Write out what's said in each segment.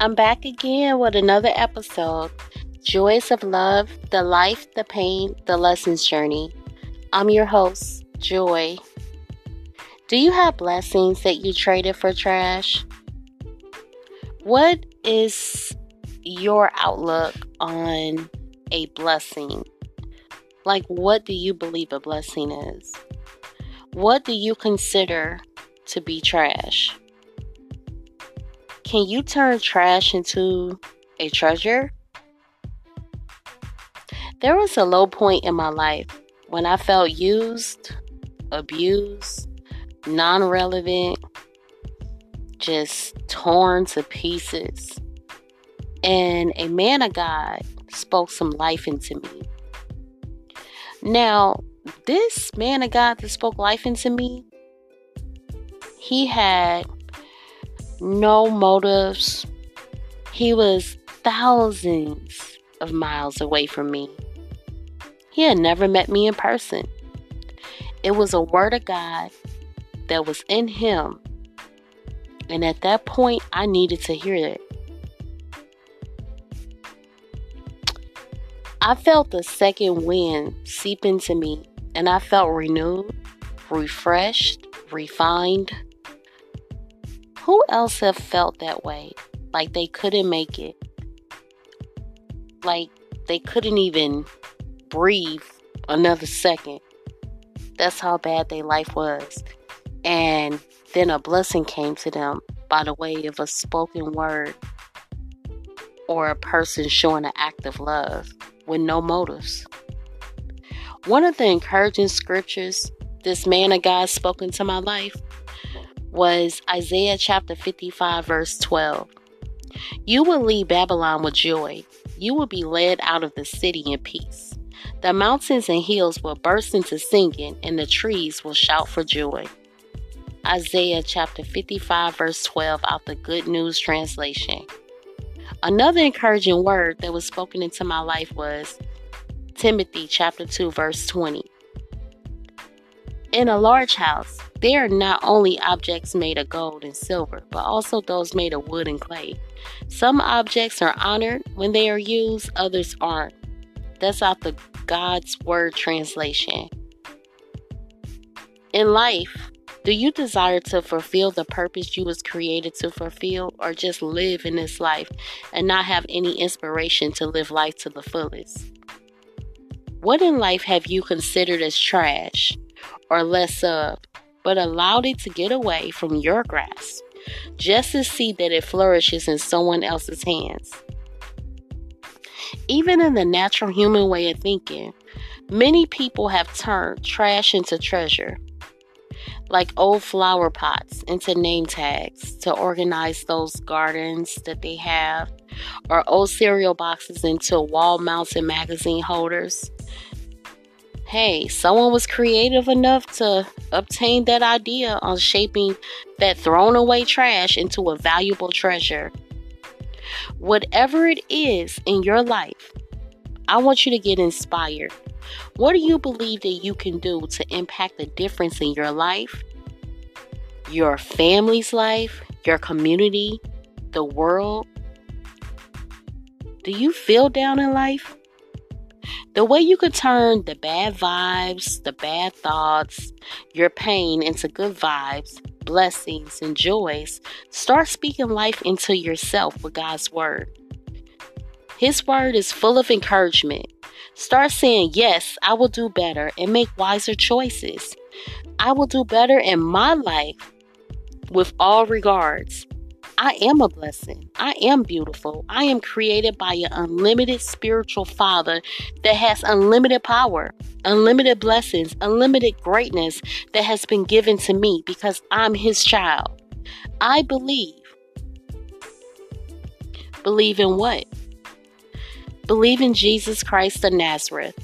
I'm back again with another episode Joys of Love, the Life, the Pain, the Lessons Journey. I'm your host, Joy. Do you have blessings that you traded for trash? What is your outlook on a blessing? Like, what do you believe a blessing is? What do you consider to be trash? Can you turn trash into a treasure? There was a low point in my life when I felt used, abused, non relevant, just torn to pieces. And a man of God spoke some life into me. Now, this man of God that spoke life into me, he had no motives. He was thousands of miles away from me. He had never met me in person. It was a word of God that was in him. And at that point, I needed to hear it. I felt the second wind seep into me, and I felt renewed, refreshed, refined. Who else have felt that way? Like they couldn't make it. Like they couldn't even breathe another second. That's how bad their life was. And then a blessing came to them by the way of a spoken word or a person showing an act of love with no motives. One of the encouraging scriptures this man of God spoke into my life was Isaiah chapter 55, verse 12. You will leave Babylon with joy. You will be led out of the city in peace. The mountains and hills will burst into singing, and the trees will shout for joy. Isaiah chapter 55, verse 12, out the Good News translation. Another encouraging word that was spoken into my life was Timothy chapter 2 verse 20. In a large house, there are not only objects made of gold and silver, but also those made of wood and clay. Some objects are honored when they are used, others aren't. That's out the God's Word translation. In life, do you desire to fulfill the purpose you was created to fulfill or just live in this life and not have any inspiration to live life to the fullest? What in life have you considered as trash or less of, but allowed it to get away from your grasp just to see that it flourishes in someone else's hands? Even in the natural human way of thinking, many people have turned trash into treasure like old flower pots into name tags to organize those gardens that they have, or old cereal boxes into wall mounted magazine holders. Hey, someone was creative enough to obtain that idea on shaping that thrown away trash into a valuable treasure. Whatever it is in your life, I want you to get inspired what do you believe that you can do to impact the difference in your life, your family's life, your community, the world? Do you feel down in life? The way you could turn the bad vibes, the bad thoughts, your pain into good vibes, blessings, and joys, start speaking life into yourself with God's Word. His Word is full of encouragement, Start saying, Yes, I will do better and make wiser choices. I will do better in my life with all regards. I am a blessing. I am beautiful. I am created by an unlimited spiritual Father that has unlimited power, unlimited blessings, unlimited greatness that has been given to me because I'm His child. I believe. Believe in what? Believe in Jesus Christ of Nazareth.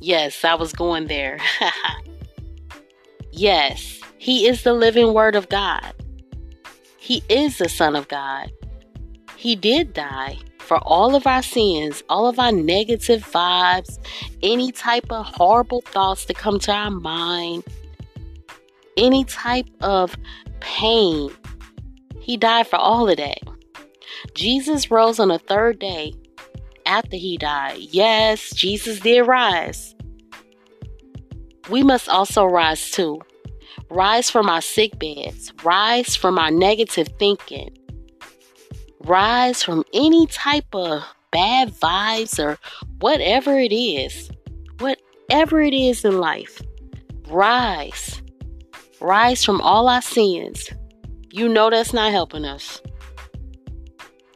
Yes, I was going there. yes, He is the living Word of God. He is the Son of God. He did die for all of our sins, all of our negative vibes, any type of horrible thoughts that come to our mind, any type of pain. He died for all of that. Jesus rose on the third day after he died. Yes, Jesus did rise. We must also rise too. Rise from our sick beds, rise from our negative thinking, rise from any type of bad vibes or whatever it is. Whatever it is in life, rise. Rise from all our sins. You know that's not helping us.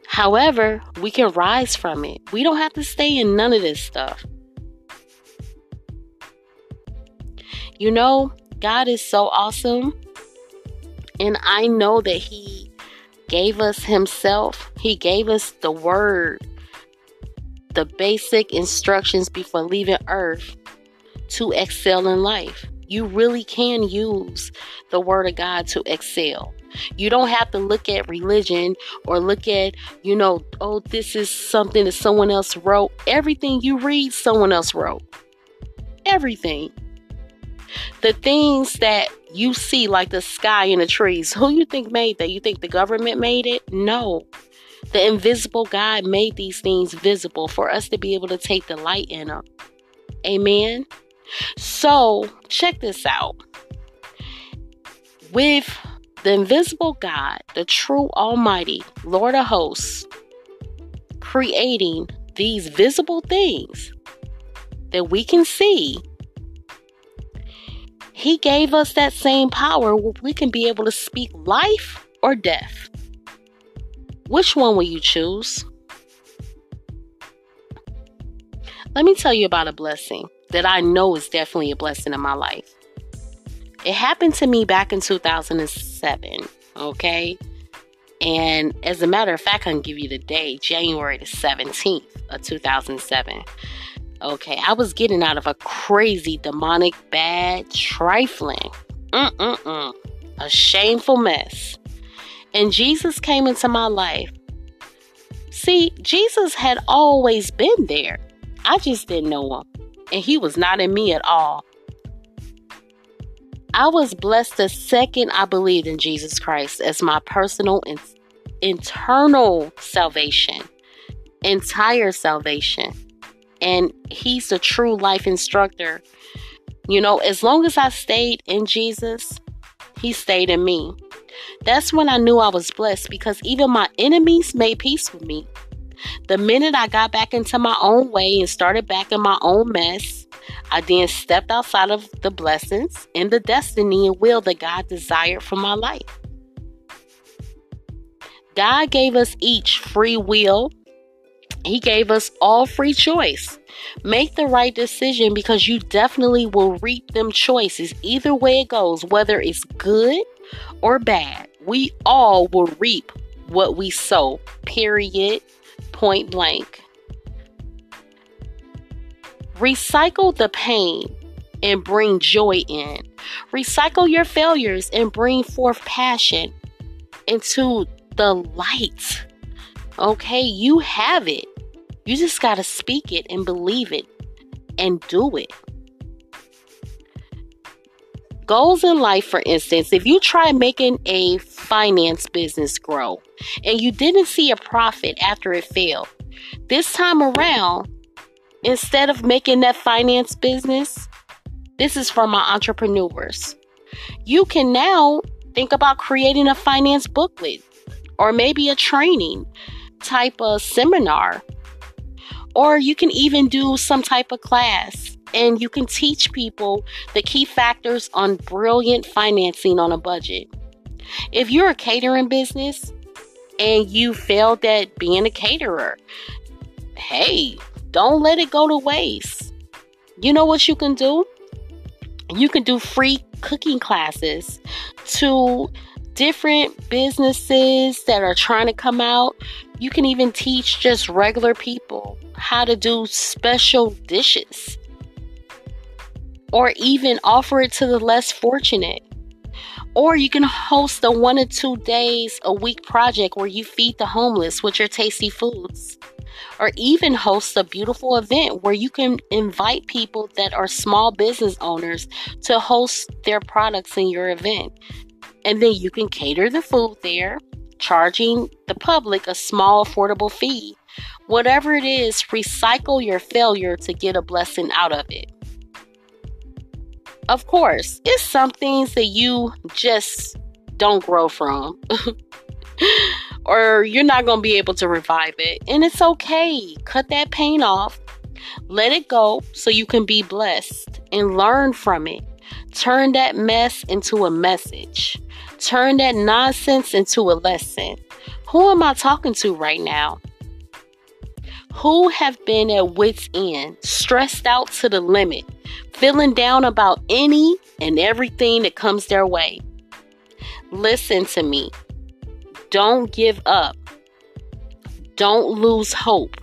However, we can rise from it. We don't have to stay in none of this stuff. You know, God is so awesome. And I know that He gave us Himself, He gave us the Word, the basic instructions before leaving Earth to excel in life. You really can use the Word of God to excel. You don't have to look at religion or look at, you know, oh, this is something that someone else wrote. Everything you read, someone else wrote. Everything. The things that you see, like the sky and the trees, who you think made that? You think the government made it? No. The invisible God made these things visible for us to be able to take the light in them. Amen. So, check this out. With the invisible God, the true Almighty, Lord of hosts, creating these visible things that we can see, He gave us that same power where we can be able to speak life or death. Which one will you choose? Let me tell you about a blessing that I know is definitely a blessing in my life. It happened to me back in 2007, okay? And as a matter of fact, I can give you the day, January the 17th of 2007. Okay, I was getting out of a crazy, demonic, bad, trifling, mm-mm-mm, a shameful mess. And Jesus came into my life. See, Jesus had always been there. I just didn't know him. And he was not in me at all. I was blessed the second I believed in Jesus Christ as my personal and internal salvation, entire salvation. And He's the true life instructor. You know, as long as I stayed in Jesus, He stayed in me. That's when I knew I was blessed because even my enemies made peace with me. The minute I got back into my own way and started back in my own mess, I then stepped outside of the blessings and the destiny and will that God desired for my life. God gave us each free will. He gave us all free choice. Make the right decision because you definitely will reap them choices either way it goes, whether it's good or bad. We all will reap what we sow, period, point blank. Recycle the pain and bring joy in. Recycle your failures and bring forth passion into the light. Okay, you have it. You just got to speak it and believe it and do it. Goals in life, for instance, if you try making a finance business grow and you didn't see a profit after it failed, this time around, instead of making that finance business, this is for my entrepreneurs. You can now think about creating a finance booklet or maybe a training type of seminar. Or you can even do some type of class and you can teach people the key factors on brilliant financing on a budget. If you're a catering business and you failed at being a caterer, hey, don't let it go to waste. You know what you can do? You can do free cooking classes to different businesses that are trying to come out. You can even teach just regular people how to do special dishes or even offer it to the less fortunate. Or you can host a one or two days a week project where you feed the homeless with your tasty foods or even host a beautiful event where you can invite people that are small business owners to host their products in your event. And then you can cater the food there charging the public a small, affordable fee. Whatever it is, recycle your failure to get a blessing out of it. Of course, it's some things that you just don't grow from. or you're not going to be able to revive it. And it's okay. Cut that pain off. Let it go so you can be blessed and learn from it. Turn that mess into a message. Turn that nonsense into a lesson. Who am I talking to right now? Who have been at wits' end, stressed out to the limit, feeling down about any and everything that comes their way? Listen to me. Don't give up. Don't lose hope.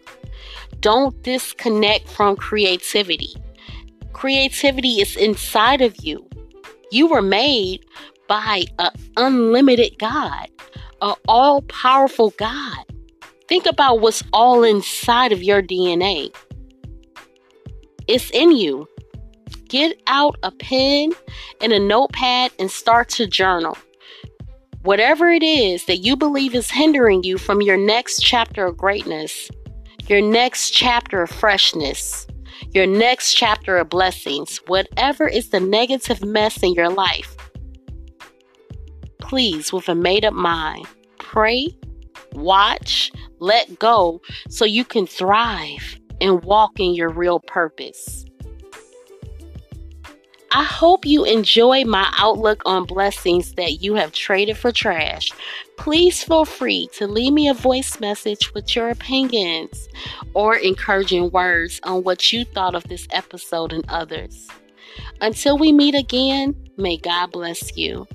Don't disconnect from creativity. Creativity is inside of you. You were made by an unlimited God, an all powerful God. Think about what's all inside of your DNA. It's in you. Get out a pen and a notepad and start to journal. Whatever it is that you believe is hindering you from your next chapter of greatness, your next chapter of freshness, your next chapter of blessings, whatever is the negative mess in your life, please, with a made up mind, pray, watch, let go so you can thrive and walk in your real purpose. I hope you enjoy my outlook on blessings that you have traded for trash. Please feel free to leave me a voice message with your opinions or encouraging words on what you thought of this episode and others. Until we meet again, may God bless you.